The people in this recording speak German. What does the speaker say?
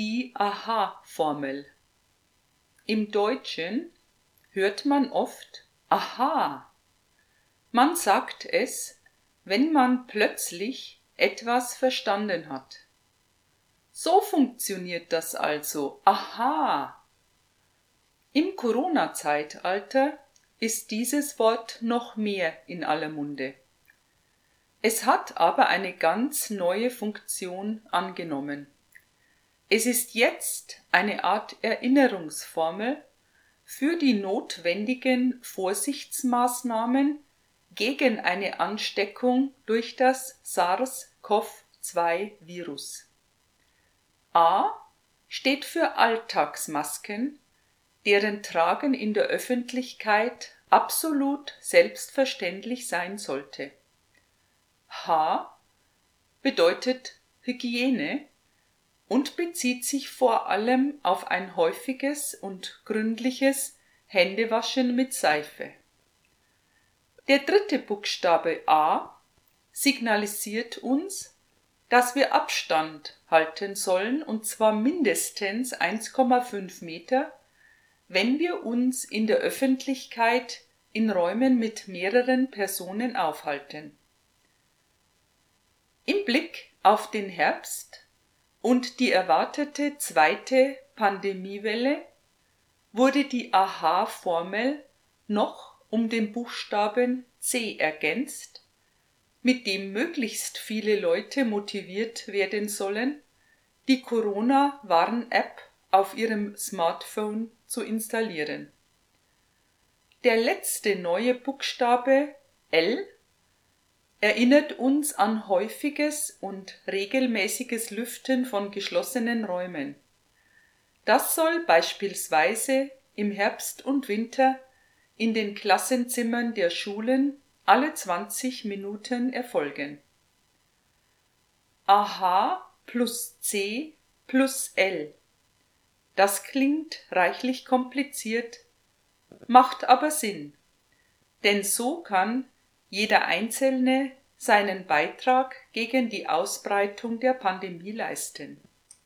die Aha-Formel. Im Deutschen hört man oft Aha. Man sagt es, wenn man plötzlich etwas verstanden hat. So funktioniert das also. Aha. Im Corona-Zeitalter ist dieses Wort noch mehr in aller Munde. Es hat aber eine ganz neue Funktion angenommen. Es ist jetzt eine Art Erinnerungsformel für die notwendigen Vorsichtsmaßnahmen gegen eine Ansteckung durch das SARS-CoV-2-Virus. A steht für Alltagsmasken, deren Tragen in der Öffentlichkeit absolut selbstverständlich sein sollte. H bedeutet Hygiene und bezieht sich vor allem auf ein häufiges und gründliches Händewaschen mit Seife. Der dritte Buchstabe A signalisiert uns, dass wir Abstand halten sollen und zwar mindestens 1,5 Meter, wenn wir uns in der Öffentlichkeit in Räumen mit mehreren Personen aufhalten. Im Blick auf den Herbst und die erwartete zweite Pandemiewelle wurde die Aha-Formel noch um den Buchstaben C ergänzt, mit dem möglichst viele Leute motiviert werden sollen, die Corona-Warn-App auf ihrem Smartphone zu installieren. Der letzte neue Buchstabe L erinnert uns an häufiges und regelmäßiges Lüften von geschlossenen Räumen. Das soll beispielsweise im Herbst und Winter in den Klassenzimmern der Schulen alle 20 Minuten erfolgen. Aha plus C plus L. Das klingt reichlich kompliziert, macht aber Sinn, denn so kann jeder Einzelne seinen Beitrag gegen die Ausbreitung der Pandemie leisten